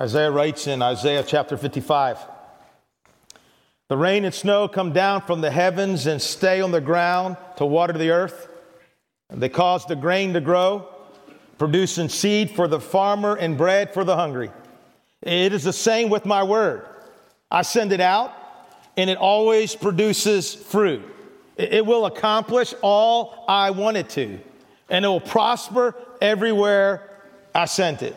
Isaiah writes in Isaiah chapter 55 The rain and snow come down from the heavens and stay on the ground to water the earth. They cause the grain to grow, producing seed for the farmer and bread for the hungry. It is the same with my word. I send it out, and it always produces fruit. It will accomplish all I want it to, and it will prosper everywhere I sent it.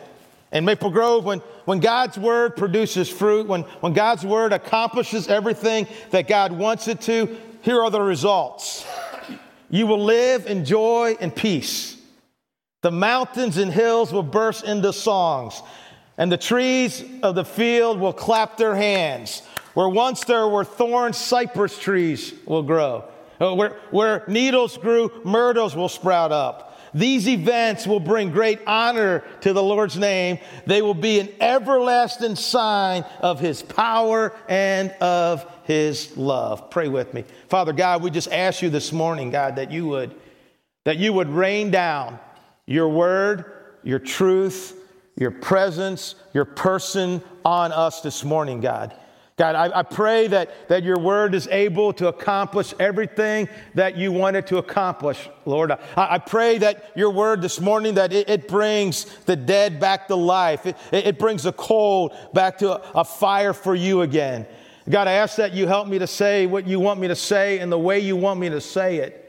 In Maple Grove, when, when God's word produces fruit, when, when God's word accomplishes everything that God wants it to, here are the results. You will live in joy and peace. The mountains and hills will burst into songs, and the trees of the field will clap their hands. Where once there were thorns, cypress trees will grow. Uh, where, where needles grew, myrtles will sprout up. These events will bring great honor to the Lord's name. They will be an everlasting sign of his power and of his love. Pray with me. Father God, we just ask you this morning, God, that you would that you would rain down your word, your truth, your presence, your person on us this morning, God. God, I, I, pray that, that your word is able to accomplish everything that you wanted to accomplish, Lord. I, I pray that your word this morning, that it, it brings the dead back to life. It, it brings the cold back to a, a fire for you again. God, I ask that you help me to say what you want me to say and the way you want me to say it.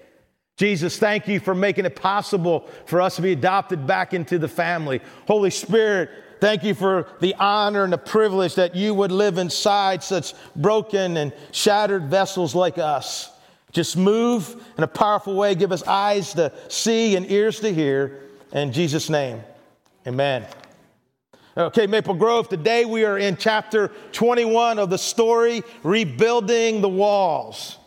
Jesus, thank you for making it possible for us to be adopted back into the family. Holy Spirit, Thank you for the honor and the privilege that you would live inside such broken and shattered vessels like us. Just move in a powerful way. Give us eyes to see and ears to hear. In Jesus' name, amen. Okay, Maple Grove, today we are in chapter 21 of the story, Rebuilding the Walls.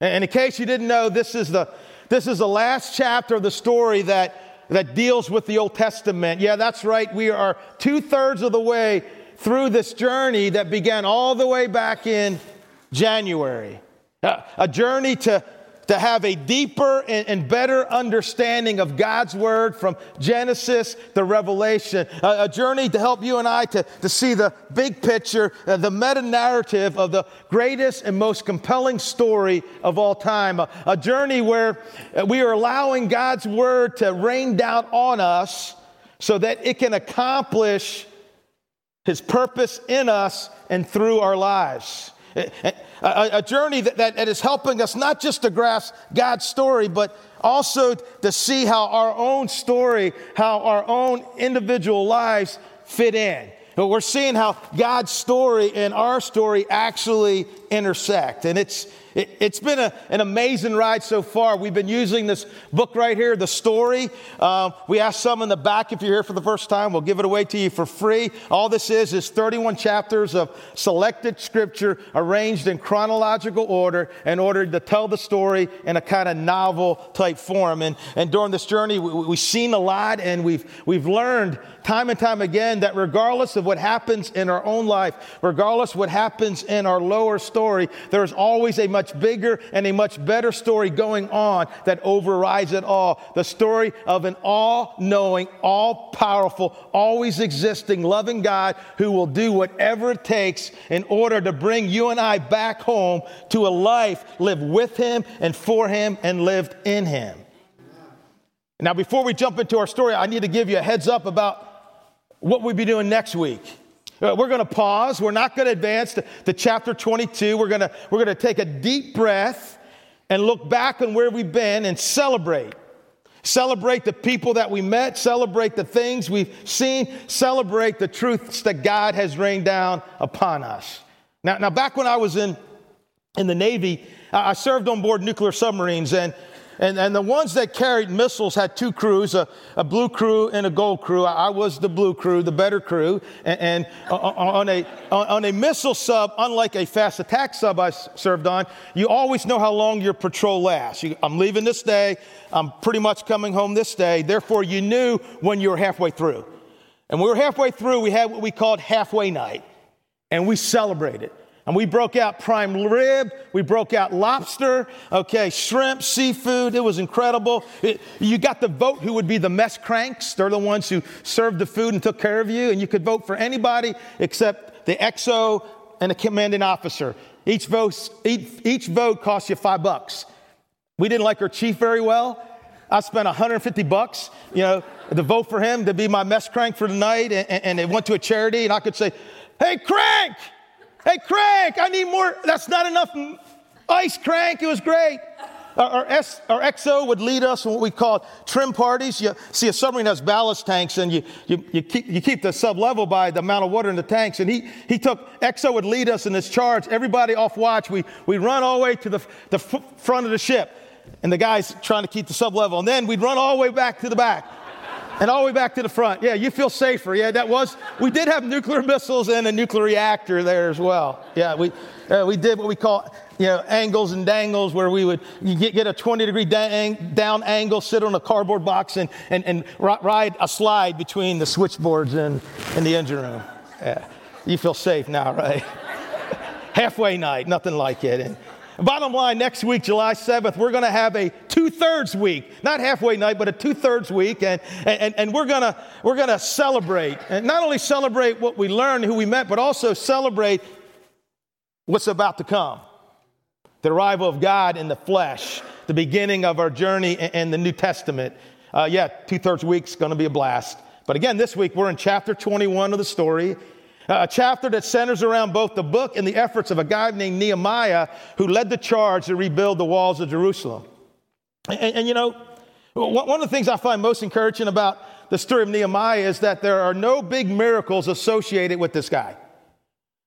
And in case you didn't know, this is the, this is the last chapter of the story that that deals with the Old Testament. Yeah, that's right. We are two thirds of the way through this journey that began all the way back in January. A journey to to have a deeper and, and, better understanding of God's Word from Genesis to Revelation. A, a journey to help you and I to, to see the big picture, uh, the meta narrative of the greatest and most compelling story of all time. A, a journey where uh, we are allowing God's Word to rain down on us so that it can accomplish His purpose in us and through our lives a, a, journey that, that, that is helping us not just to grasp God's story, but also to see how our own story, how our own individual lives fit in. But we're seeing how God's story and our story actually intersect. And it's, it, has been a, an amazing ride so far. We've been using this book right here, The Story. Uh, we asked some in the back if you're here for the first time, we'll give it away to you for free. All this is is 31 chapters of selected scripture arranged in chronological order in order to tell the story in a kind of novel type form. And, and during this journey, we, we've seen a lot and we've, we've learned time and time again that regardless of what happens in our own life, regardless what happens in our lower story, there's always a much bigger and a much better story going on that overrides it all. The story of an all knowing, all powerful, always existing, loving God who will do whatever it takes in order to bring you and I back home to a life lived with Him and for Him and lived in Him. Now, before we jump into our story, I need to give you a heads up about what we'll be doing next week. Uh, we're going to pause. We're not going to advance to, to chapter 22. We're going to, we're going to take a deep breath and look back on where we've been and celebrate. Celebrate the people that we met, celebrate the things we've seen, celebrate the truths that God has rained down upon us. Now, now back when I was in, in the Navy, I served on board nuclear submarines, and and, and the ones that carried missiles had two crews, a, a blue crew and a gold crew. I, I, was the blue crew, the better crew. And, and uh, uh, uh, on, a, on a missile sub, unlike a fast attack sub I served on, you always know how long your patrol lasts. You, I'm leaving this day. I'm pretty much coming home this day. Therefore, you knew when you were halfway through. And we were halfway through, we had what we called halfway night. And we celebrated. And we broke out prime rib, we broke out lobster, okay, shrimp, seafood. It was incredible. It, you got to vote who would be the mess cranks. They're the ones who served the food and took care of you. And you could vote for anybody except the XO and the commanding officer. Each vote, each, each vote cost you five bucks. We didn't like our chief very well. I spent 150 bucks, you know, to vote for him to be my mess crank for the night. And, and it went to a charity, and I could say, Hey, crank! Hey, Crank, I need more. That's not enough ice, Crank. It was great. Our, S, our XO would lead us in what we call trim parties. You see, a submarine has ballast tanks, and you, you, you, keep, you keep the sub level by the amount of water in the tanks. And he, he took, XO would lead us in this charge. Everybody off watch. We, we run all the way to the, the front of the ship, and the guy's trying to keep the sub level. And then we'd run all the way back to the back and all the way back to the front. Yeah, you feel safer. Yeah, that was, we did have nuclear missiles and a nuclear reactor there as well. Yeah, we, uh, we did what we call, you know, angles and dangles where we would get, get a 20 degree down, down angle, sit on a cardboard box and, and, and ride a slide between the switchboards and, in the engine room. Yeah, you feel safe now, right? Halfway night, nothing like it. And, Bottom line, next week, July 7th, we're going to have a two thirds week, not halfway night, but a two thirds week. And, and, and we're going to we're going to celebrate. And not only celebrate what we learned, who we met, but also celebrate what's about to come the arrival of God in the flesh, the beginning of our journey in the New Testament. Uh, yeah, two thirds week's going to be a blast. But again, this week we're in chapter 21 of the story. A chapter that centers around both the book and the efforts of a guy named Nehemiah who led the charge to rebuild the walls of Jerusalem. And, and, you know, one of the things I find most encouraging about the story of Nehemiah is that there are no big miracles associated with this guy.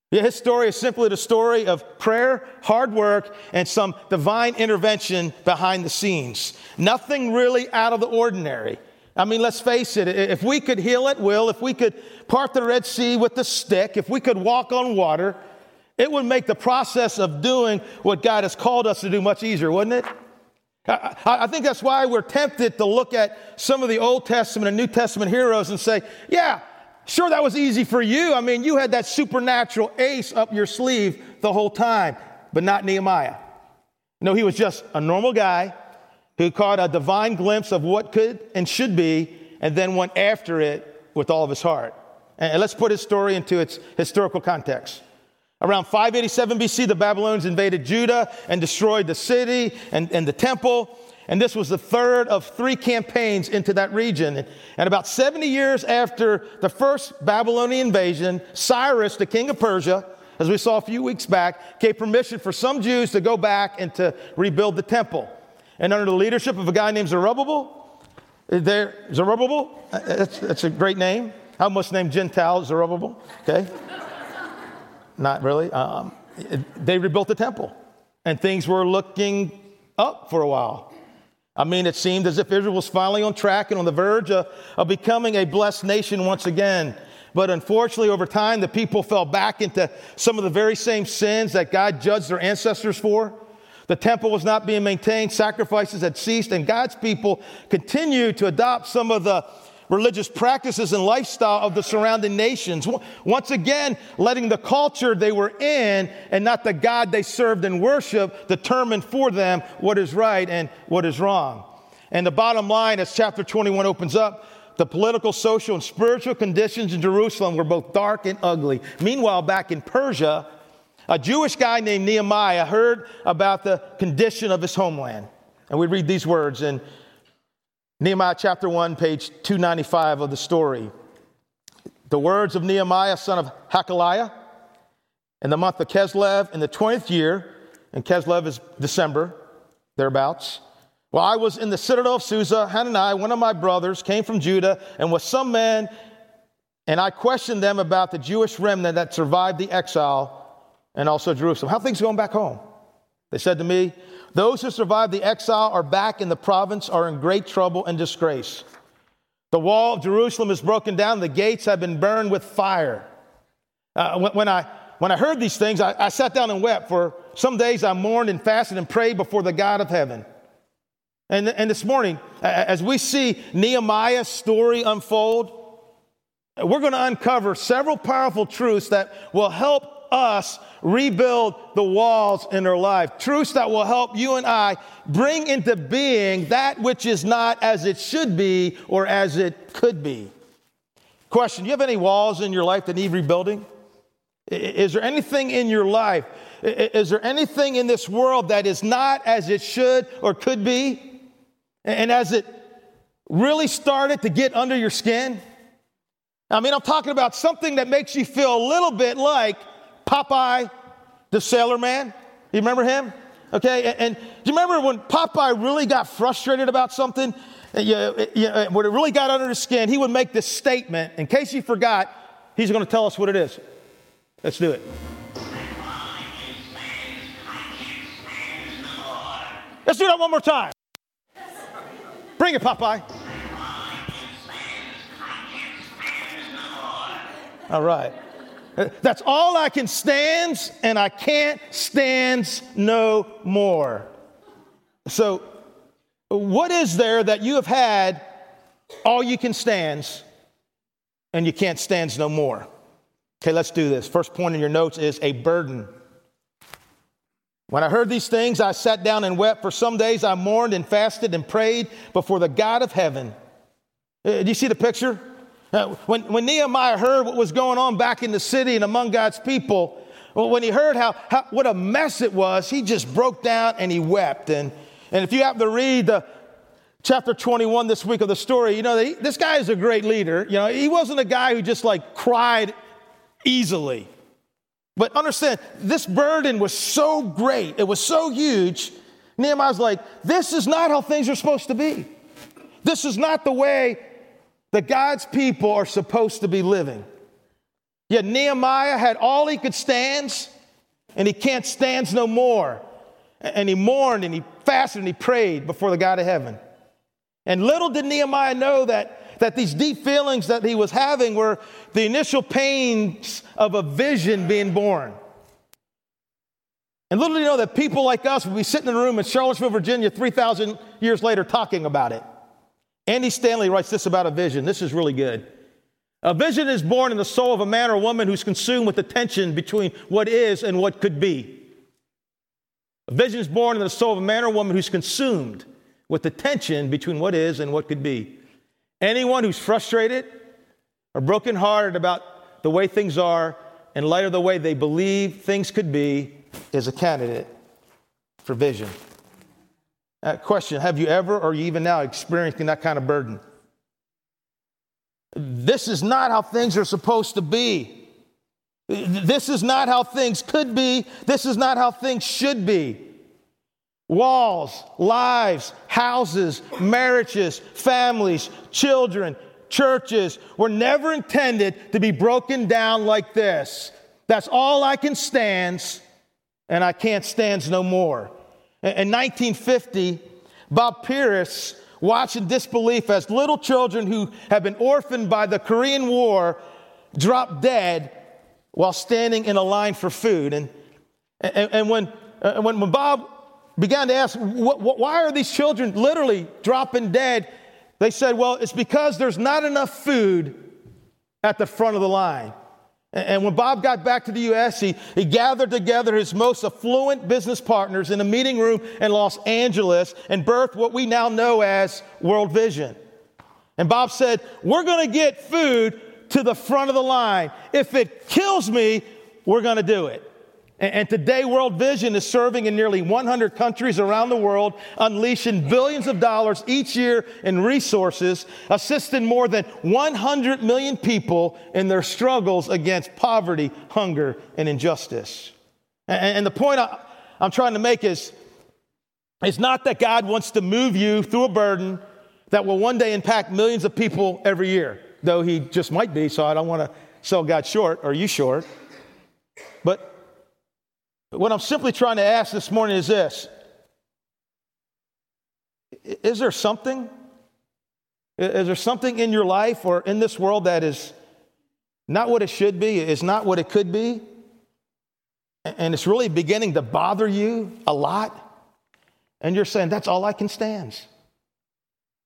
His story is simply the story of prayer, hard work, and some divine intervention behind the scenes. Nothing really out of the ordinary. I mean, let's face it, if we could heal at will, if we could part the Red Sea with a stick, if we could walk on water, it would make the process of doing what God has called us to do much easier, wouldn't it? I, I, think that's why we're tempted to look at some of the Old Testament and New Testament heroes and say, yeah, sure, that was easy for you. I mean, you had that supernatural ace up your sleeve the whole time, but not Nehemiah. No, he was just a normal guy who caught a divine glimpse of what could and should be and then went after it with all of his heart. And let's put his story into its historical context. Around 587 BC, the Babylonians invaded Judah and destroyed the city and, and the temple. And this was the third of three campaigns into that region. And about 70 years after the first Babylonian invasion, Cyrus, the king of Persia, as we saw a few weeks back, gave permission for some Jews to go back and to rebuild the temple and under the leadership of a guy named Zerubbabel. There, Zerubbabel, that's, that's a great name. I almost named Gentile Zerubbabel, okay? Not really. Um, they rebuilt the temple, and things were looking up for a while. I mean, it seemed as if Israel was finally on track and on the verge of, of becoming a blessed nation once again. But unfortunately, over time, the people fell back into some of the very same sins that God judged their ancestors for. The temple was not being maintained, sacrifices had ceased, and God's people continued to adopt some of the religious practices and lifestyle of the surrounding nations. Once again, letting the culture they were in and not the God they served and worshiped determine for them what is right and what is wrong. And the bottom line, as chapter 21 opens up, the political, social, and spiritual conditions in Jerusalem were both dark and ugly. Meanwhile, back in Persia, a Jewish guy named Nehemiah heard about the condition of his homeland. And we read these words in Nehemiah chapter 1, page 295 of the story. The words of Nehemiah, son of Hakaliah, in the month of Kislev, in the 20th year, and Kislev is December, thereabouts. While I was in the citadel of Susa, Hanani, one of my brothers, came from Judah and with some men, and I questioned them about the Jewish remnant that survived the exile and also Jerusalem. How things going back home? They said to me, Those who survived the exile are back in the province are in great trouble and disgrace. The wall of Jerusalem is broken down, the gates have been burned with fire. Uh, when, I, when I heard these things, I, I sat down and wept. For some days I mourned and fasted and prayed before the God of heaven. And, and this morning, as we see Nehemiah's story unfold, we're going to uncover several powerful truths that will help us rebuild the walls in our life. Truths that will help you and I bring into being that which is not as it should be or as it could be. Question Do you have any walls in your life that need rebuilding? Is there anything in your life? Is there anything in this world that is not as it should or could be? And as it really started to get under your skin? I mean, I'm talking about something that makes you feel a little bit like Popeye the Sailor Man. You remember him? Okay, and, and do you remember when Popeye really got frustrated about something? You, you, when it really got under his skin, he would make this statement. In case you forgot, he's going to tell us what it is. Let's do it. Let's do that one more time. Bring it, Popeye. All right. That's all I can stand, and I can't stand no more. So, what is there that you have had all you can stand, and you can't stand no more? Okay, let's do this. First point in your notes is a burden. When I heard these things, I sat down and wept. For some days I mourned and fasted and prayed before the God of heaven. Uh, do you see the picture? Uh, when, when Nehemiah heard what was going on back in the city and among God's people, when he heard how, how, what a mess it was, he just broke down and he wept. And, and if you happen to read the chapter 21 this week of the story, you know, this guy is a great leader. You know, he wasn't a guy who just like cried easily. But understand, this burden was so great, it was so huge. Nehemiah's like, this is not how things are supposed to be. This is not the way that God's people are supposed to be living. Yet Nehemiah had all he could stand, and he can't stand no more. And he mourned and he fasted and he prayed before the God of heaven. And little did Nehemiah know that, that these deep feelings that he was having were the initial pains of a vision being born. And little did he know that people like us would be sitting in a room in Charlottesville, Virginia, 3,000 years later talking about it. Andy Stanley writes this about a vision. This is really good. A vision is born in the soul of a man or woman who's consumed with the tension between what is and what could be. A vision is born in the soul of a man or woman who's consumed with the tension between what is and what could be. Anyone who's frustrated or brokenhearted about the way things are in light of the way they believe things could be is a candidate for vision. Uh, question Have you ever or you even now experiencing that kind of burden? This is not how things are supposed to be. This is not how things could be. This is not how things should be. Walls, lives, houses, marriages, families, children, churches were never intended to be broken down like this. That's all I can stand, and I can't stand no more. In 1950, Bob Pierce watched in disbelief as little children who had been orphaned by the Korean War dropped dead while standing in a line for food. And, and, and when, uh, when, when Bob began to ask, why are these children literally dropping dead? They said, well, it's because there's not enough food at the front of the line. And when Bob got back to the U.S., he, he gathered together his most affluent business partners in a meeting room in Los Angeles and birthed what we now know as World Vision. And Bob said, We're going to get food to the front of the line. If it kills me, we're going to do it. And today, World Vision is serving in nearly 100 countries around the world, unleashing billions of dollars each year in resources, assisting more than 100 million people in their struggles against poverty, hunger, and injustice. And the point I'm trying to make is it's not that God wants to move you through a burden that will one day impact millions of people every year, though He just might be, so I don't want to sell God short or you short. But what I'm simply trying to ask this morning is this Is there something? Is there something in your life or in this world that is not what it should be, is not what it could be? And it's really beginning to bother you a lot? And you're saying, that's all I can stand.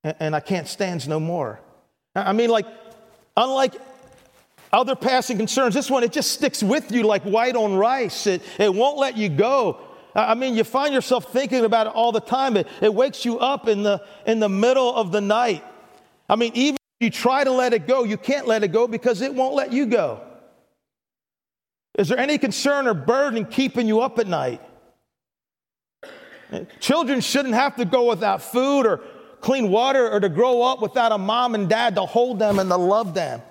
And I can't stand no more. I mean, like, unlike Other passing concerns, this one, it just sticks with you like white on rice. It, it won't let you go. I mean, you find yourself thinking about it all the time. It, it wakes you up in the, in the middle of the night. I mean, even if you try to let it go, you can't let it go because it won't let you go. Is there any concern or burden keeping you up at night? Children shouldn't have to go without food or clean water or to grow up without a mom and dad to hold them and to love them.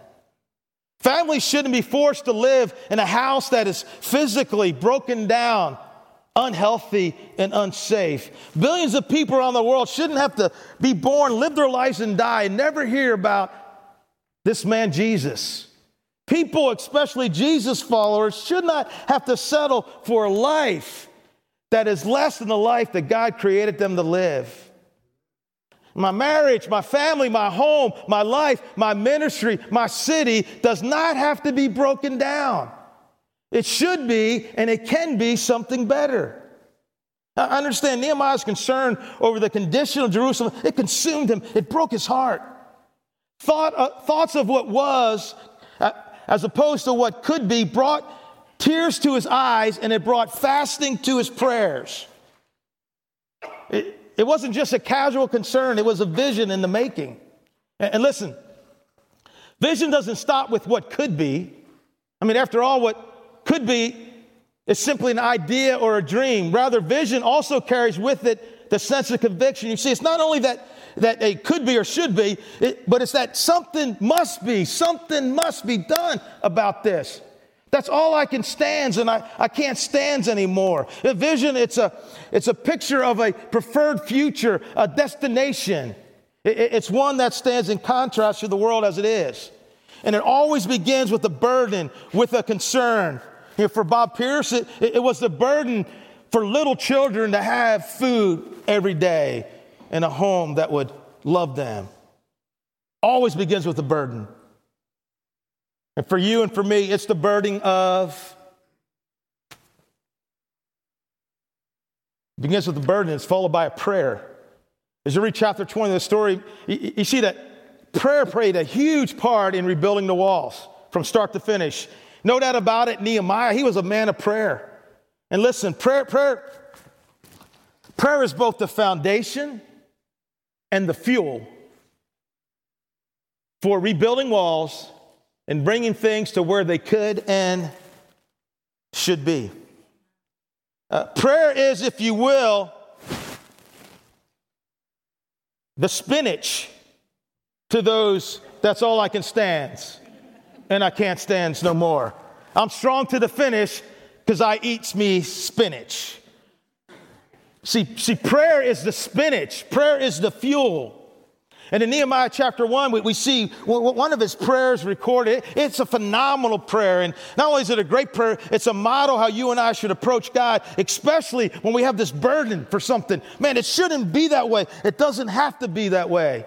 Families shouldn't be forced to live in a house that is physically broken down, unhealthy, and unsafe. Billions of people around the world shouldn't have to be born, live their lives, and die, and never hear about this man, Jesus. People, especially Jesus followers, should not have to settle for a life that is less than the life that God created them to live. My marriage, my family, my home, my life, my ministry, my city does not have to be broken down. It should be and it can be something better. I understand Nehemiah's concern over the condition of Jerusalem. It consumed him, it broke his heart. Thought, uh, thoughts of what was, uh, as opposed to what could be, brought tears to his eyes and it brought fasting to his prayers. It, it wasn't just a casual concern, it was a vision in the making. And, listen, vision doesn't stop with what could be. I mean, after all, what could be is simply an idea or a dream. Rather, vision also carries with it the sense of conviction. You see, it's not only that that it could be or should be, it, but it's that something must be, something must be done about this. That's all I can stand, and I, I can't stand anymore. A vision, it's a, it's a picture of a preferred future, a destination. It, it's one that stands in contrast to the world as it is. And it always begins with a burden, with a concern. You know, for Bob Pierce, it, it was the burden for little children to have food every day in a home that would love them. Always begins with a burden. And for you and for me, it's the burden of. It begins with the burden, it's followed by a prayer. As you read chapter 20 of the story, you, you see that prayer played a huge part in rebuilding the walls from start to finish. No doubt about it, Nehemiah, he was a man of prayer. And listen, prayer, prayer, prayer is both the foundation and the fuel for rebuilding walls and bringing things to where they could and should be. Uh, prayer is, if you will, the spinach to those that's all I can stand, and I can't stand no more. I'm strong to the finish because I eats me spinach. See, see, prayer is the spinach, prayer is the fuel. And in Nehemiah chapter 1, we, we see one of his prayers recorded. It's a phenomenal prayer. And not only is it a great prayer, it's a model how you and I should approach God, especially when we have this burden for something. Man, it shouldn't be that way. It doesn't have to be that way.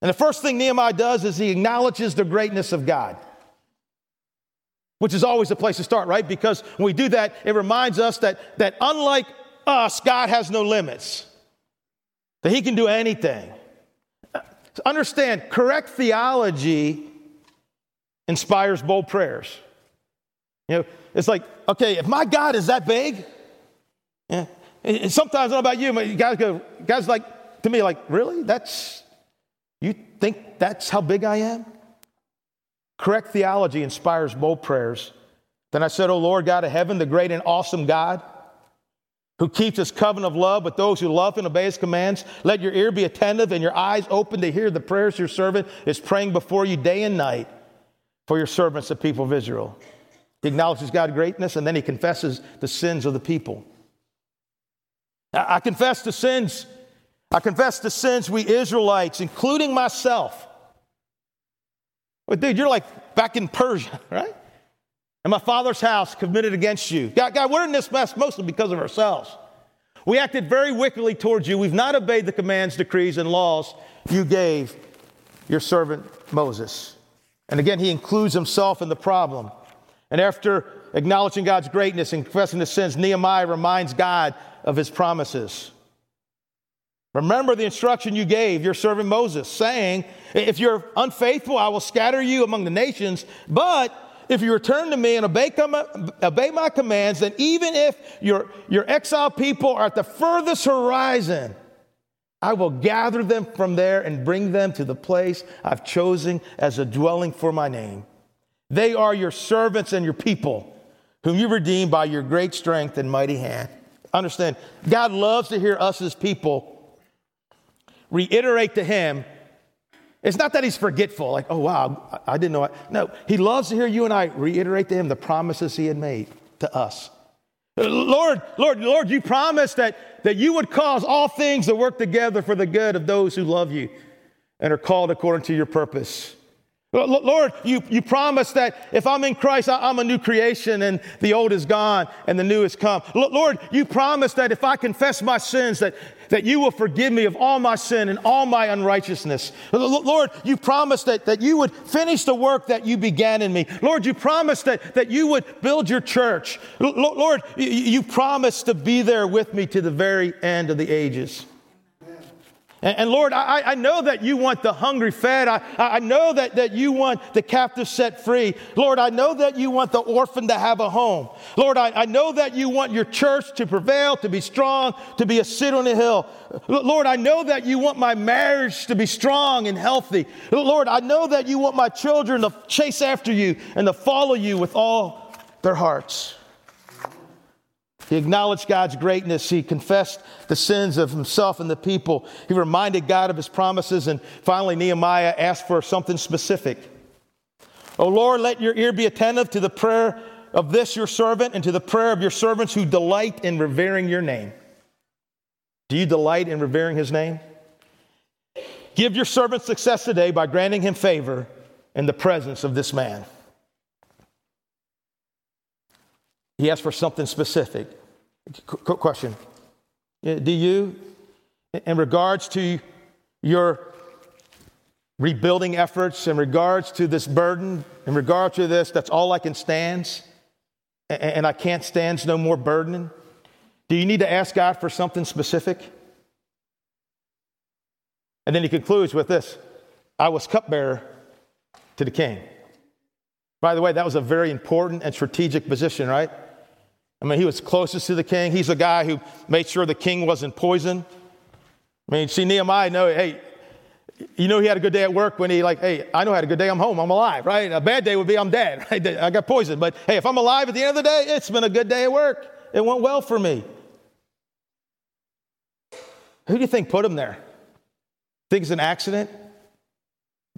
And the first thing Nehemiah does is he acknowledges the greatness of God, which is always a place to start, right? Because when we do that, it reminds us that, that unlike us, God has no limits, that he can do anything understand, correct theology inspires bold prayers. You know, it's like, okay, if my God is that big, yeah, and sometimes I don't know about you, but you guys go, guys like to me, like, really? That's you think that's how big I am? Correct theology inspires bold prayers. Then I said, Oh Lord God of heaven, the great and awesome God who keeps his covenant of love with those who love and obey his commands. Let your ear be attentive and your eyes open to hear the prayers your servant is praying before you day and night for your servants, the people of Israel. He acknowledges God's greatness and then he confesses the sins of the people. I confess the sins. I confess the sins we Israelites, including myself. But dude, you're like back in Persia, right? And my father's house committed against you. God, God, we're in this mess mostly because of ourselves. We acted very wickedly towards you. We've not obeyed the commands, decrees, and laws you gave your servant Moses. And again, he includes himself in the problem. And after acknowledging God's greatness and confessing his sins, Nehemiah reminds God of his promises. Remember the instruction you gave your servant Moses, saying, If you're unfaithful, I will scatter you among the nations. But if you return to me and obey, obey my commands, then even if your, your exiled people are at the furthest horizon, I will gather them from there and bring them to the place I've chosen as a dwelling for my name. They are your servants and your people, whom you redeemed by your great strength and mighty hand. Understand, God loves to hear us as people reiterate to Him it's not that he's forgetful, like, oh, wow, I didn't know. I... No, he loves to hear you and I reiterate to him the promises he had made to us. Lord, Lord, Lord, you promised that, that you would cause all things to work together for the good of those who love you and are called according to your purpose. Lord, you, you promised that if I'm in Christ, I'm a new creation and the old is gone and the new has come. Lord, you promised that if I confess my sins, that, that you will forgive me of all my sin and all my unrighteousness. Lord, you promised that, that you would finish the work that you began in me. Lord, you promised that, that you would build your church. Lord, you, you promised to be there with me to the very end of the ages. And, and Lord, I, I, know that you want the hungry fed. I, I know that, that you want the captive set free. Lord, I know that you want the orphan to have a home. Lord, I, I know that you want your church to prevail, to be strong, to be a sit on a hill. Lord, I know that you want my marriage to be strong and healthy. Lord, I know that you want my children to chase after you and to follow you with all their hearts. He acknowledged God's greatness. He confessed the sins of himself and the people. He reminded God of his promises. And finally, Nehemiah asked for something specific. Oh Lord, let your ear be attentive to the prayer of this your servant and to the prayer of your servants who delight in revering your name. Do you delight in revering his name? Give your servant success today by granting him favor in the presence of this man. He asked for something specific. Qu- question uh, Do you, in regards to your rebuilding efforts, in regards to this burden, in regard to this, that's all I can stand, and I can't stand no more burden? Do you need to ask God for something specific? And then he concludes with this I was cupbearer to the king. By the way, that was a very important and strategic position, right? I mean, he was closest to the king. He's the guy who made sure the king wasn't poisoned. I mean, see, Nehemiah know, hey, you know he had a good day at work when he like, hey, I know I had a good day, I'm home, I'm alive, right? A bad day would be I'm dead, right? I got poisoned. But hey, if I'm alive at the end of the day, it's been a good day at work. It went well for me. Who do you think put him there? Think it's an accident?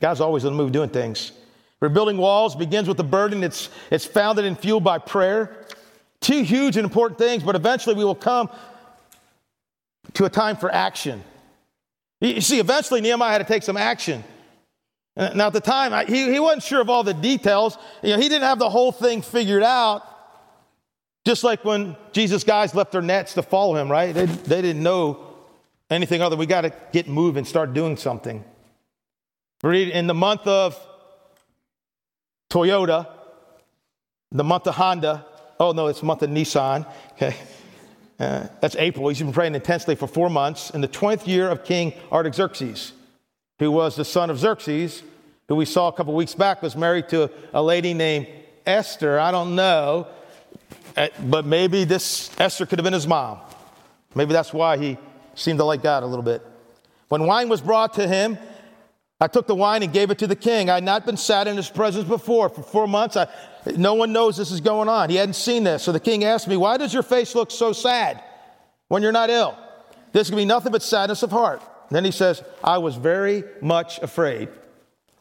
God's always on the move doing things. Rebuilding walls begins with a burden. It's, it's founded and fueled by prayer. Two huge and important things, but eventually we will come to a time for action. You see, eventually Nehemiah had to take some action. Now, at the time, he, he wasn't sure of all the details. You know, he didn't have the whole thing figured out. Just like when Jesus' guys left their nets to follow him, right? They, they didn't know anything other. Than we got to get moving, start doing something. Read in the month of Toyota, the month of Honda, Oh, no, it's the month of Nisan. Okay. Uh, that's April. He's been praying intensely for four months. In the 20th year of King Artaxerxes, who was the son of Xerxes, who we saw a couple weeks back, was married to a lady named Esther. I don't know, uh, but maybe this Esther could have been his mom. Maybe that's why he seemed to like God a little bit. When wine was brought to him, I took the wine and gave it to the king. I had not been sat in his presence before. For four months, I, no one knows this is going on. He hadn't seen this. So the king asked me, Why does your face look so sad when you're not ill? This can be nothing but sadness of heart. then he says, I was very much afraid.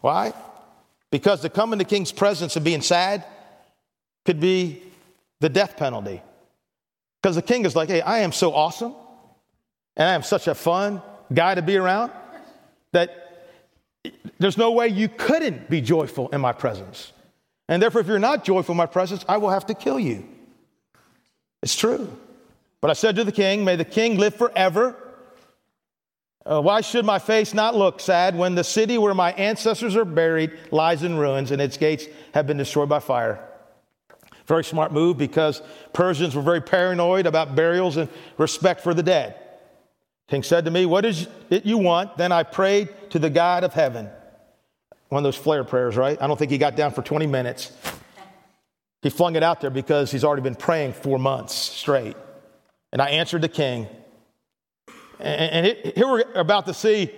Why? Because to come into king's presence and being sad could be the death penalty. Because the king is like, Hey, I am so awesome and I am such a fun guy to be around that there's no way you couldn't be joyful in my presence. And therefore, if you're not joyful in my presence, I will have to kill you. It's true. But I said to the king, May the king live forever. Uh, why should my face not look sad when the city where my ancestors are buried lies in ruins and its gates have been destroyed by fire? Very smart move because Persians were very paranoid about burials and respect for the dead. King said to me, What is it you want? Then I prayed to the God of heaven. One of those flare prayers, right? I don't think he got down for 20 minutes. He flung it out there because he's already been praying four months straight. And I answered the king. And it, here we're about to see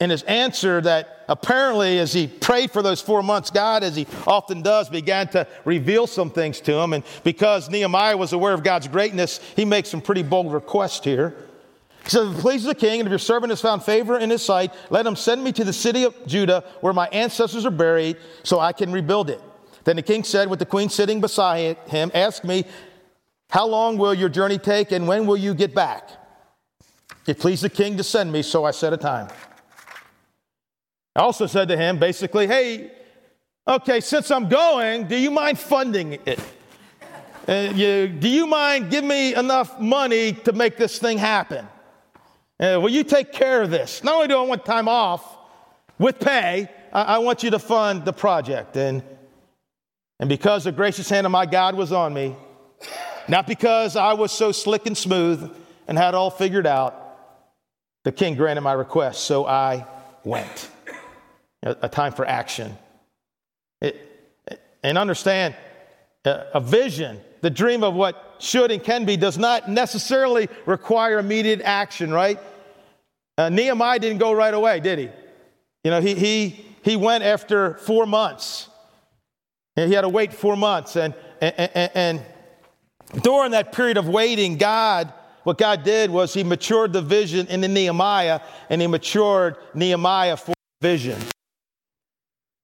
in his answer that apparently, as he prayed for those four months, God, as he often does, began to reveal some things to him. And because Nehemiah was aware of God's greatness, he makes some pretty bold requests here. He says, If it pleases the king, and if your servant has found favor in his sight, let him send me to the city of Judah where my ancestors are buried so I can rebuild it. Then the king said, with the queen sitting beside him, Ask me, how long will your journey take and when will you get back? It pleased the king to send me, so I set a time. I also said to him, basically, hey, okay, since I'm going, do you mind funding it? Uh, you, do you mind giving me enough money to make this thing happen? Uh, will you take care of this? Not only do I want time off with pay, I, I want you to fund the project. And, and because the gracious hand of my God was on me, not because I was so slick and smooth and had all figured out, the king granted my request, so I went. A, a time for action. It, and understand a, a vision, the dream of what should and can be, does not necessarily require immediate action, right? Uh, Nehemiah didn't go right away, did he? You know, he, he, he went after four months. And he had to wait four months. And, and, and, and during that period of waiting, God what God did was He matured the vision in the Nehemiah, and He matured Nehemiah for vision.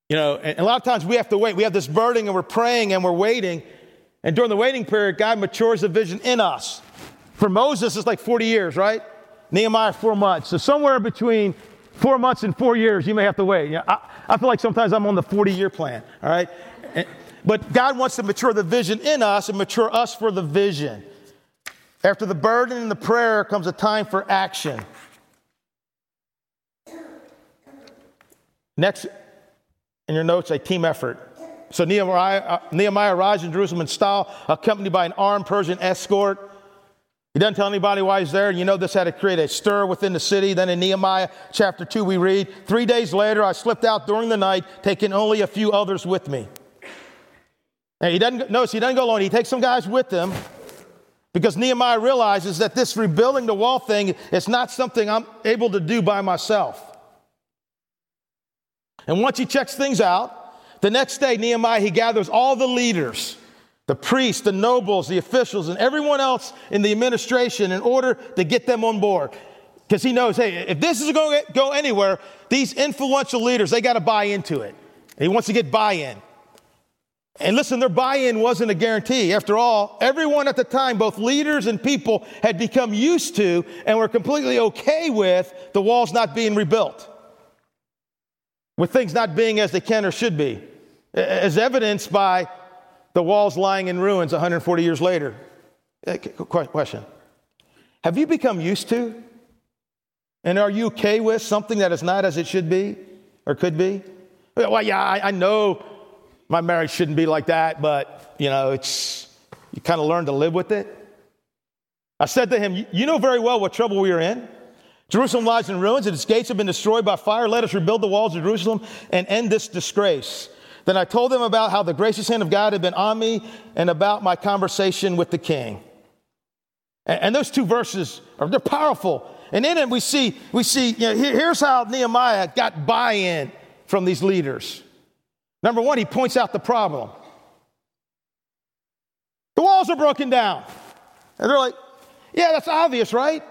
You know, and a lot of times we have to wait. We have this burden, and we're praying and we're waiting. And during the waiting period, God matures the vision in us. For Moses, it's like 40 years, right? Nehemiah, four months. So somewhere between four months and four years, you may have to wait. You know, I, I feel like sometimes I'm on the 40 year plan, all right? And, but God wants to mature the vision in us and mature us for the vision. After the burden and the prayer comes a time for action. Next, in your notes, a team effort. So Nehemiah, uh, Nehemiah arrives in Jerusalem in style, accompanied by an armed Persian escort. He doesn't tell anybody why he's there. And you know this had to create a stir within the city. Then in Nehemiah chapter 2, we read, Three days later, I slipped out during the night, taking only a few others with me. And he doesn't, notice he doesn't go alone. He takes some guys with him. Because Nehemiah realizes that this rebuilding the wall thing is not something I'm able to do by myself. And once he checks things out, the next day, Nehemiah, he gathers all the leaders, the priests, the nobles, the officials, and everyone else in the administration in order to get them on board. Because he knows, hey, if this is going to go anywhere, these influential leaders, they got to buy into it. And he wants to get buy in. And listen, their buy in wasn't a guarantee. After all, everyone at the time, both leaders and people, had become used to and were completely okay with the walls not being rebuilt, with things not being as they can or should be, as evidenced by the walls lying in ruins 140 years later. Uh, question Have you become used to and are you okay with something that is not as it should be or could be? Well, yeah, I, I know my marriage shouldn't be like that, but you know, it's you kind of learn to live with it. I said to him, You know very well what trouble we are in. Jerusalem lies in ruins and its gates have been destroyed by fire. Let us rebuild the walls of Jerusalem and end this disgrace. Then I told them about how the gracious hand of God had been on me and about my conversation with the king. And, those two verses are they're powerful. And in it we see, we see, you know, here's how Nehemiah got buy-in from these leaders. Number one, he points out the problem. The walls are broken down. And they're like, yeah, that's obvious, right?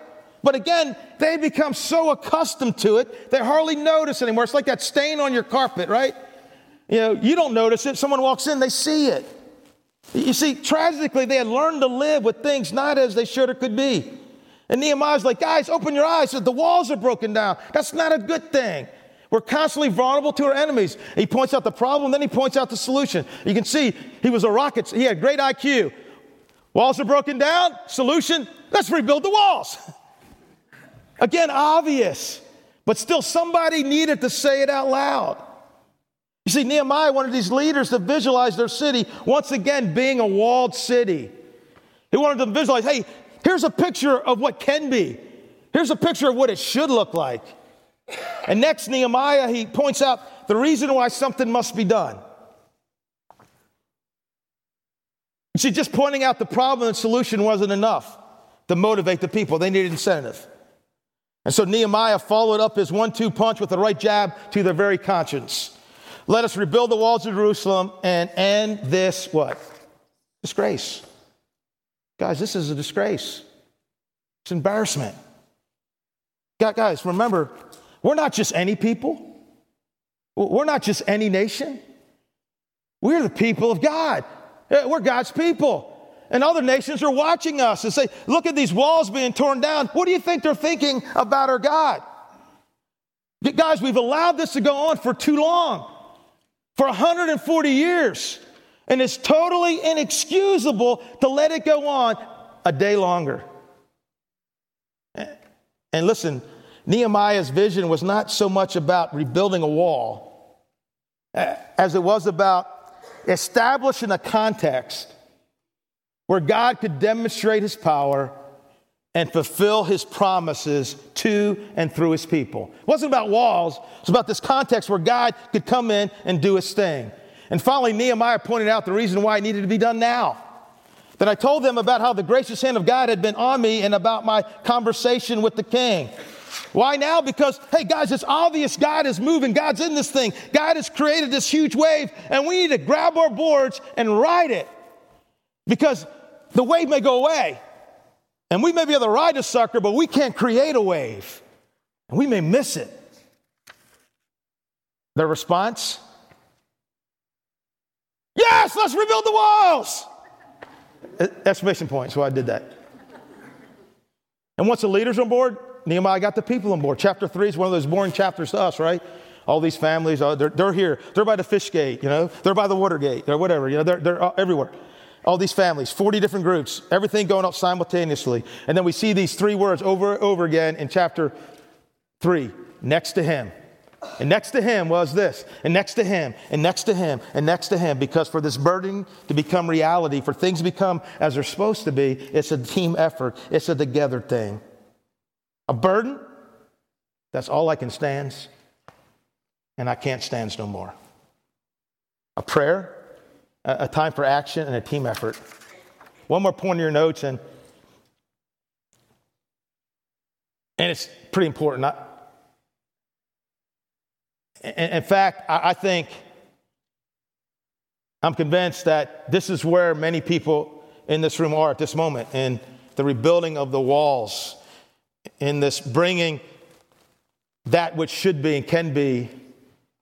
But again, they become so accustomed to it, they hardly notice anymore. It's like that stain on your carpet, right? You know, you don't notice it. Someone walks in, they see it. You see, tragically, they had learned to live with things not as they should or could be. And Nehemiah's like, guys, open your eyes. The walls are broken down. That's not a good thing. We're constantly vulnerable to our enemies. He points out the problem, then he points out the solution. You can see he was a rocket, he had great IQ. Walls are broken down, solution, let's rebuild the walls. Again, obvious, but still somebody needed to say it out loud. You see, Nehemiah wanted these leaders to visualize their city once again being a walled city. He wanted to visualize hey, here's a picture of what can be, here's a picture of what it should look like. And next, Nehemiah, he points out the reason why something must be done. You see, just pointing out the problem and solution wasn't enough to motivate the people. They needed incentive. And so Nehemiah followed up his one two punch with the right jab to their very conscience. Let us rebuild the walls of Jerusalem and end this what? Disgrace. Guys, this is a disgrace. It's embarrassment. Guys, remember, we're not just any people. We're not just any nation. We're the people of God. We're God's people. And other nations are watching us and say, look at these walls being torn down. What do you think they're thinking about our God? Guys, we've allowed this to go on for too long, for 140 years. And it's totally inexcusable to let it go on a day longer. And listen, Nehemiah's vision was not so much about rebuilding a wall eh, as it was about establishing a context where God could demonstrate his power and fulfill his promises to and through his people. It wasn't about walls, it was about this context where God could come in and do his thing. And finally, Nehemiah pointed out the reason why it needed to be done now. Then I told them about how the gracious hand of God had been on me and about my conversation with the king. Why now? Because, hey, guys, it's obvious God is moving. God's in this thing. God has created this huge wave, and we need to grab our boards and ride it. Because the wave may go away, and we may be able to ride a sucker, but we can't create a wave, and we may miss it. Their response? Yes, let's rebuild the walls! Exclamation point, so I did that. And once the leaders on board, Nehemiah got the people on board. Chapter three is one of those boring chapters to us, right? All these families, uh, they're, they're here. They're by the fish gate, you know. They're by the water gate, or whatever. You know, they're, they're everywhere. All these families, 40 different groups, everything going up simultaneously. And then we see these three words over and over again in chapter three next to him. And next to him was this, and next to him, and next to him, and next to him, because for this burden to become reality, for things to become as they're supposed to be, it's a team effort, it's a together thing. A burden, that's all I can stand, and I can't stand no more. A prayer, a, time for action, and a team effort. One more point in your notes, and, and it's pretty important. I, in fact, I think I'm convinced that this is where many people in this room are at this moment in the rebuilding of the walls in this bringing that which should be and can be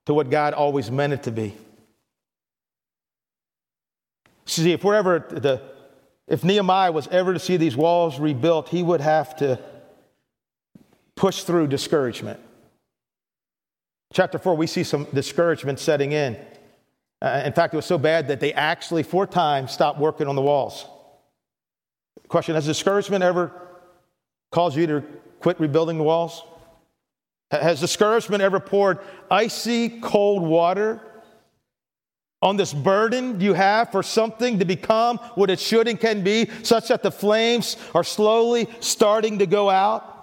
to what God always meant it to be. See, if we're ever the, if Nehemiah was ever to see these walls rebuilt, he would have to push through discouragement. Chapter 4, we see some discouragement setting in. Uh, in fact, it was so bad that they actually, four times, stopped working on the walls. Question Has discouragement ever caused you to quit rebuilding the walls? Has discouragement ever poured icy cold water on this burden you have for something to become what it should and can be, such that the flames are slowly starting to go out?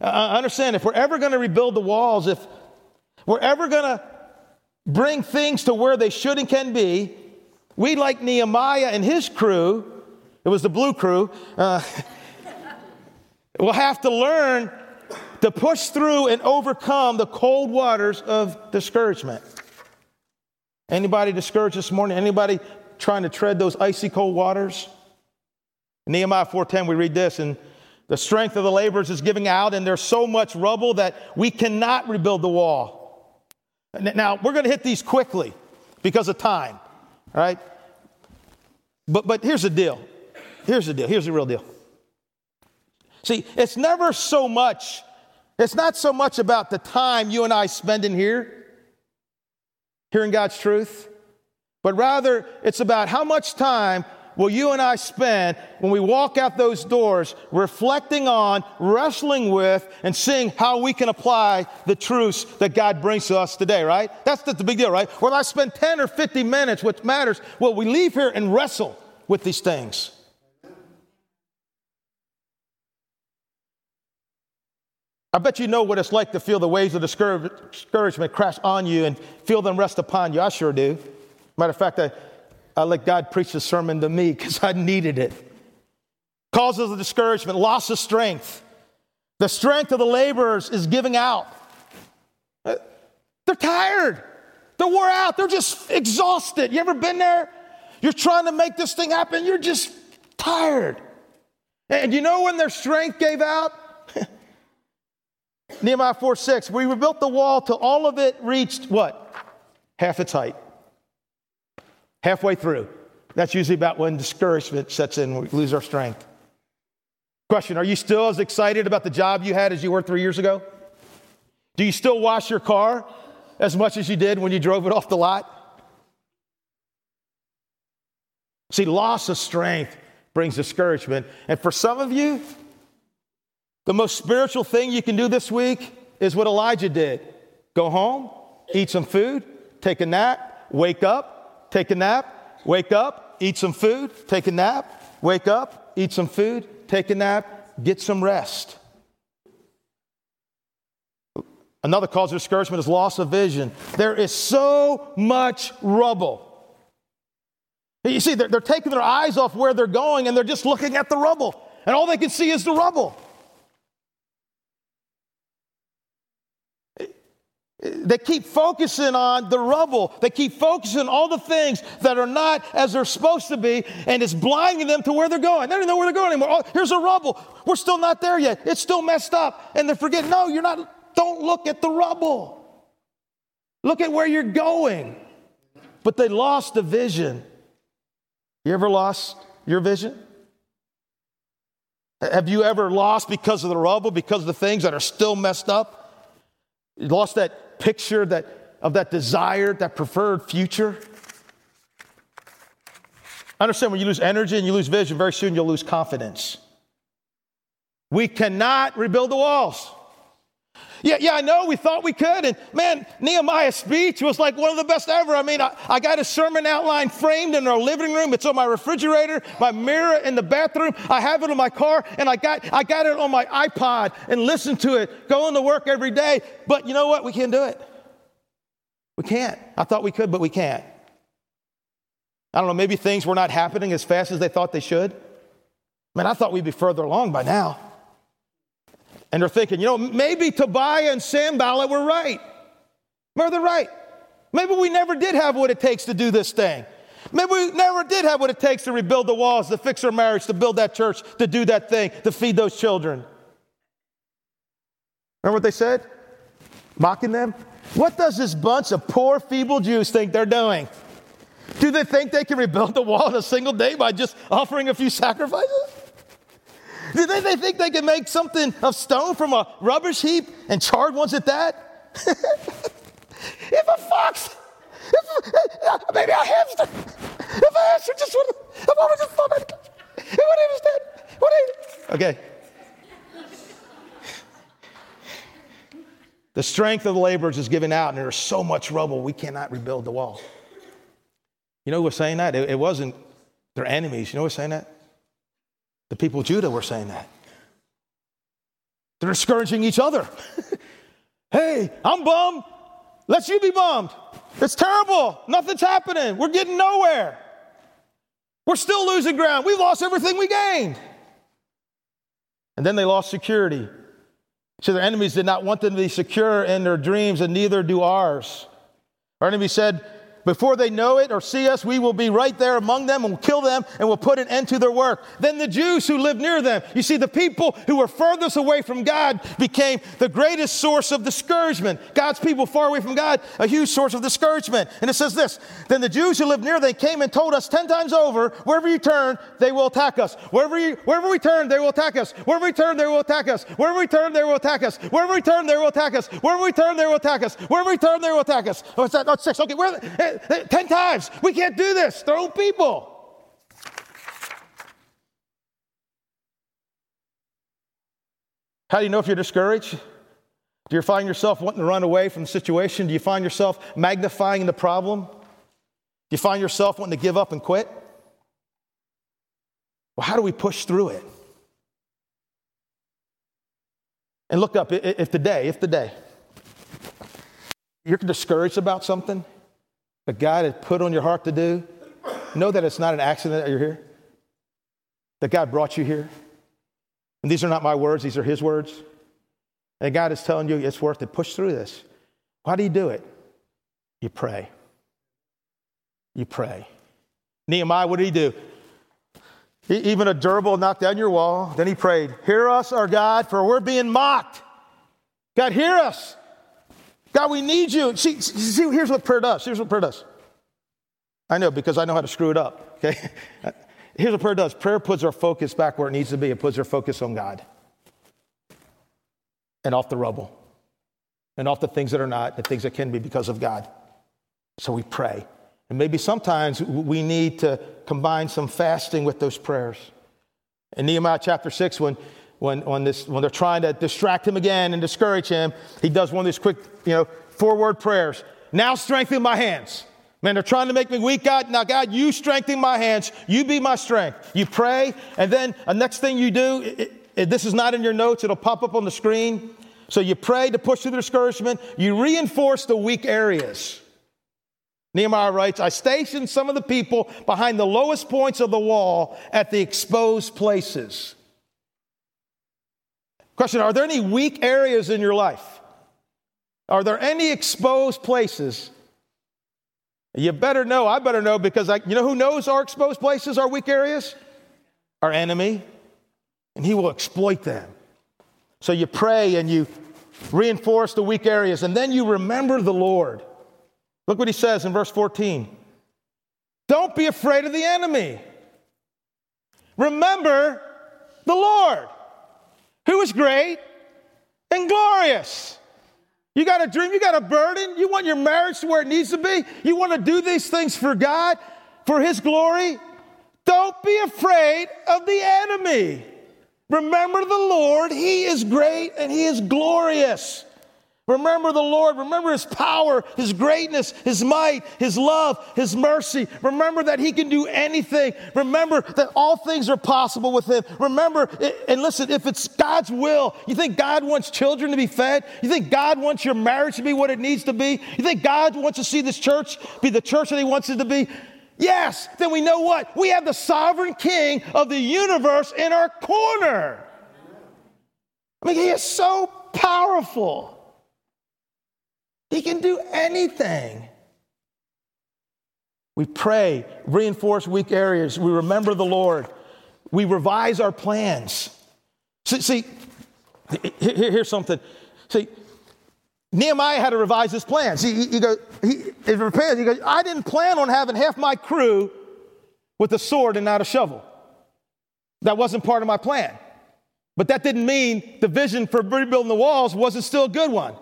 I understand if we're ever going to rebuild the walls, if we're ever going to bring things to where they should and can be, we, like Nehemiah and his crew, it was the blue crew, uh, We'll have to learn to push through and overcome the cold waters of discouragement. Anybody discouraged this morning? Anybody trying to tread those icy cold waters? In Nehemiah 4:10 we read this and the strength of the laborers is giving out and there's so much rubble that we cannot rebuild the wall. Now, we're going to hit these quickly because of time, right? But but here's the deal. Here's the deal. Here's the real deal. See, it's never so much, it's not so much about the time you and I spend in here, hearing God's truth, but rather it's about how much time will you and I spend when we walk out those doors reflecting on, wrestling with, and seeing how we can apply the truths that God brings to us today, right? That's the, the big deal, right? Whether I spend 10 or 50 minutes, what matters, well, we leave here and wrestle with these things. I bet you know what it's like to feel the waves of discouragement crash on you and feel them rest upon you. I sure do. Matter of fact, I, I let God preach the sermon to me because I needed it. Causes of discouragement, loss of strength. The strength of the laborers is giving out. Uh, they're tired. They're wore out. They're just exhausted. You ever been there? You're trying to make this thing happen. You're just tired. And you know when their strength gave out? Nehemiah 4 6, we rebuilt the wall till all of it reached what? Half its height. Halfway through. That's usually about when discouragement sets in, we lose our strength. Question Are you still as excited about the job you had as you were three years ago? Do you still wash your car as much as you did when you drove it off the lot? See, loss of strength brings discouragement. And for some of you, the most spiritual thing you can do this week is what Elijah did go home, eat some food, take a nap, wake up, take a nap, wake up, eat some food, take a nap, wake up, eat some food, take a nap, get some rest. Another cause of discouragement is loss of vision. There is so much rubble. You see, they're, they're, taking their eyes off where they're going and they're just looking at the rubble. And all they can see is the rubble. They keep focusing on the rubble. They keep focusing on all the things that are not as they're supposed to be, and it's blinding them to where they're going. They don't know where they're going anymore. Oh, here's a rubble. We're still not there yet. It's still messed up. And they're forgetting, no, you're not, don't look at the rubble. Look at where you're going. But they lost the vision. You ever lost your vision? Have you ever lost because of the rubble, because of the things that are still messed up? You lost that picture that, of that desired, that preferred future? Understand when you lose energy and you lose vision, very soon you'll lose confidence. We cannot rebuild the walls. Yeah, yeah, I know. We thought we could. And man, Nehemiah's speech was like one of the best ever. I mean, I, I got a sermon outline framed in our living room. It's on my refrigerator, my mirror in the bathroom. I have it in my car, and I got, I got it on my iPod and listen to it going to work every day. But you know what? We can't do it. We can't. I thought we could, but we can't. I don't know, maybe things were not happening as fast as they thought they should. Man, I thought we'd be further along by now. And they're thinking, you know, maybe Tobiah and Sanballat were right. Maybe they're right. Maybe we never did have what it takes to do this thing. Maybe we never did have what it takes to rebuild the walls, to fix our marriage, to build that church, to do that thing, to feed those children. Remember what they said? Mocking them? What does this bunch of poor, feeble Jews think they're doing? Do they think they can rebuild the wall in a single day by just offering a few sacrifices? Do they, they think they can make something of stone from a rubbish heap and charred ones at that? if a fox, if a, maybe a hamster, if a hamster just would, if I would just thought it, it would understand. Would okay. The strength of the laborers is given out, and there's so much rubble, we cannot rebuild the wall. You know who was saying that? It, it wasn't their enemies. You know who was saying that? The people of Judah were saying that. They're discouraging each other. hey, I'm bummed. Let's you be bummed. It's terrible. Nothing's happening. We're getting nowhere. We're still losing ground. We've lost everything we gained. And then they lost security. So their enemies did not want them to be secure in their dreams, and neither do ours. Our enemy said, before they know it or see us, we will be right there among them and we'll kill them and we'll put an end to their work. Then the Jews who lived near them, you see, the people who were furthest away from God became the greatest source of discouragement. God's people far away from God, a huge source of discouragement. And it says this Then the Jews who lived near them came and told us 10 times over, wherever you turn, they will attack us. Wherever, you, wherever we turn, they will attack us. Wherever we turn, they will attack us. Wherever we turn, they will attack us. Wherever we turn, they will attack us. Wherever we turn, they will attack us. Wherever we turn, they will attack us. Oh, What's that? Oh, That's six. Okay, where, eh, eh, eh, 10 times. We can't do this. Their own people. How do you know if you're discouraged? Do you find yourself wanting to run away from the situation? Do you find yourself magnifying the problem? Do you find yourself wanting to give up and quit? Well, how do we push through it? And look up if today, if today, you're discouraged about something that God has put on your heart to do, know that it's not an accident that you're here, that God brought you here. And these are not my words, these are His words. And God is telling you it's worth it. Push through this. Why do you do it? You pray. You pray. Nehemiah, what did he do? He, even a durable knocked down your wall. Then he prayed, Hear us, our God, for we're being mocked. God, hear us. God, we need you. See, see, here's what prayer does. Here's what prayer does. I know because I know how to screw it up. Okay? Here's what prayer does prayer puts our focus back where it needs to be, it puts our focus on God and off the rubble and off the things that are not, the things that can be because of God. So we pray. And maybe sometimes we need to combine some fasting with those prayers. In Nehemiah chapter 6, when, when, when, this, when they're trying to distract him again and discourage him, he does one of these quick, you know, four word prayers. Now strengthen my hands. Man, they're trying to make me weak, God. Now, God, you strengthen my hands. You be my strength. You pray, and then the next thing you do, it, it, this is not in your notes, it'll pop up on the screen. So you pray to push through the discouragement. You reinforce the weak areas. Nehemiah writes, I stationed some of the people behind the lowest points of the wall at the exposed places. Question Are there any weak areas in your life? Are there any exposed places? You better know, I better know, because I, you know who knows our exposed places, our weak areas? Our enemy. And he will exploit them. So you pray and you reinforce the weak areas, and then you remember the Lord. Look what he says in verse 14. Don't be afraid of the enemy. Remember the Lord, who is great and glorious. You got a dream, you got a burden, you want your marriage to where it needs to be, you want to do these things for God, for His glory. Don't be afraid of the enemy. Remember the Lord, He is great and He is glorious. Remember the Lord. Remember His power, His greatness, His might, His love, His mercy. Remember that He can do anything. Remember that all things are possible with Him. Remember, and listen, if it's God's will, you think God wants children to be fed? You think God wants your marriage to be what it needs to be? You think God wants to see this church be the church that He wants it to be? Yes, then we know what? We have the sovereign King of the universe in our corner. I mean, He is so powerful. He can do anything. We pray, reinforce weak areas. We remember the Lord. We revise our plans. See, see here, here's something. See, Nehemiah had to revise his plans. He, he, he goes, he, he, prepared, he goes, I didn't plan on having half my crew with a sword and not a shovel. That wasn't part of my plan. But that didn't mean the vision for rebuilding the walls wasn't still a good one.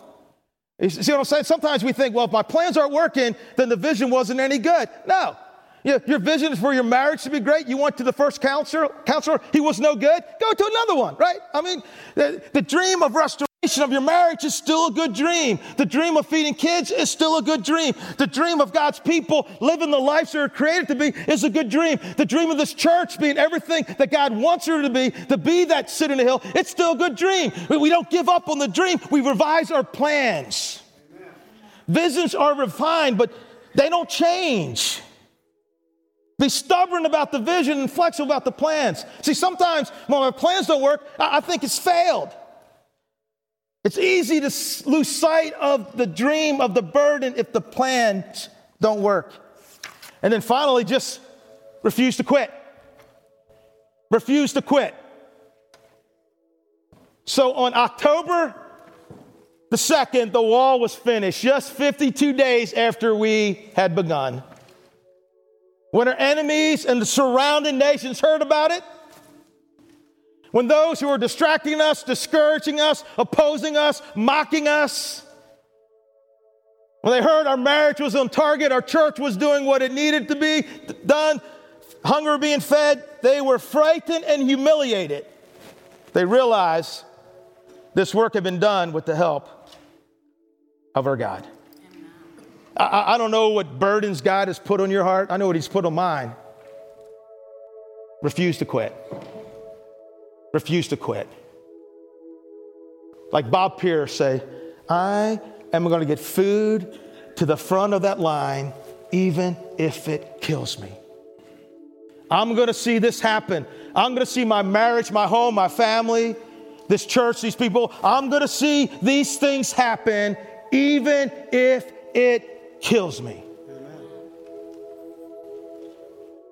You see what I'm saying? Sometimes we think, well, if my plans aren't working, then the vision wasn't any good. No. Your vision is for your marriage to be great. You went to the first counselor, counselor, he was no good. Go to another one, right? I mean, the, the dream of restoration of your marriage is still a good dream. The dream of feeding kids is still a good dream. The dream of God's people living the lives they're created to be is a good dream. The dream of this church being everything that God wants her to be, to be that sit in the hill, it's still a good dream. We don't give up on the dream, we revise our plans. Amen. Visions are refined, but they don't change. Be stubborn about the vision and flexible about the plans. See, sometimes when my plans don't work, I think it's failed. It's easy to lose sight of the dream, of the burden, if the plans don't work. And then finally, just refuse to quit. Refuse to quit. So on October the 2nd, the wall was finished just 52 days after we had begun. When our enemies and the surrounding nations heard about it, when those who are distracting us, discouraging us, opposing us, mocking us, when they heard our marriage was on target, our church was doing what it needed to be done, hunger being fed, they were frightened and humiliated. They realized this work had been done with the help of our God. I, I, don't know what burdens God has put on your heart. I know what He's put on mine. Refuse to quit refuse to quit. like Bob Pierce say, I am going to get food to the front of that line, even if it kills me. I'm going to see this happen. I'm going to see my marriage, my home, my family, this church, these people. I'm going to see these things happen, even if it kills me. Amen.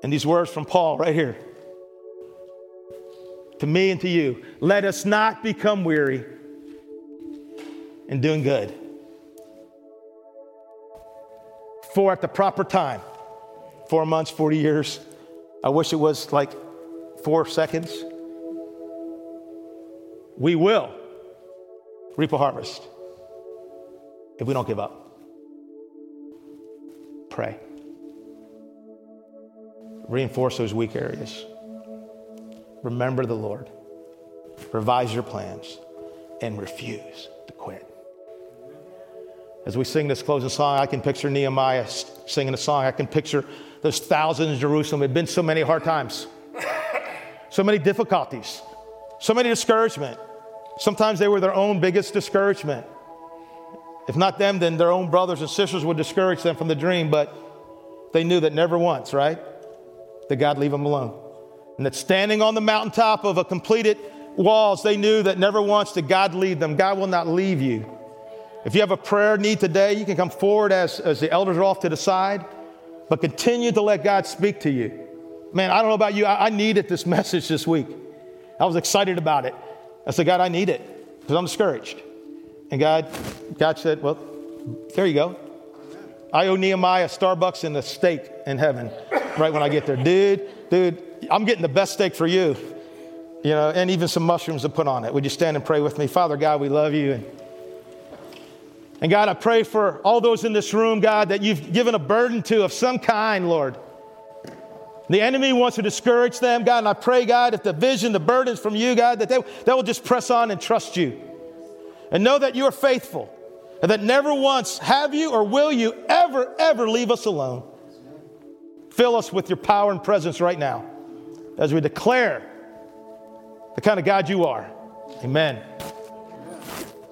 And these words from Paul right here to me and to you let us not become weary in doing good. For at the proper time, four months, 40 years, I wish it was like four seconds. We will reap a harvest if we don't give up. Pray. Reinforce those weak areas. Remember the Lord. Revise your plans and refuse to quit. As we sing this closing song, I can picture Nehemiah singing a song. I can picture those thousands in Jerusalem. It had been so many hard times, so many difficulties, so many discouragement. Sometimes they were their own biggest discouragement. If not them, then their own brothers and sisters would discourage them from the dream, but they knew that never once, right? That God leave them alone. And that standing on the mountaintop of a completed walls, they knew that never once did God lead them. God will not leave you. If you have a prayer need today, you can come forward as, as the elders are off to the side, but continue to let God speak to you. Man, I don't know about you, I, I needed this message this week. I was excited about it. I said, God, I need it because I'm discouraged. And God, God said, Well, there you go. I owe Nehemiah Starbucks and a steak in heaven right when I get there. Dude, dude, I'm getting the best steak for you, you know, and even some mushrooms to put on it. Would you stand and pray with me? Father God, we love you. And and God, I pray for all those in this room, God, that you've given a burden to of some kind, Lord. The enemy wants to discourage them, God, and I pray, God, if the vision, the burdens from you, God, that they, they will just press on and trust you. And know that you are faithful, and that never once have you or will you ever, ever leave us alone. Fill us with your power and presence right now as we declare the kind of God you are. Amen.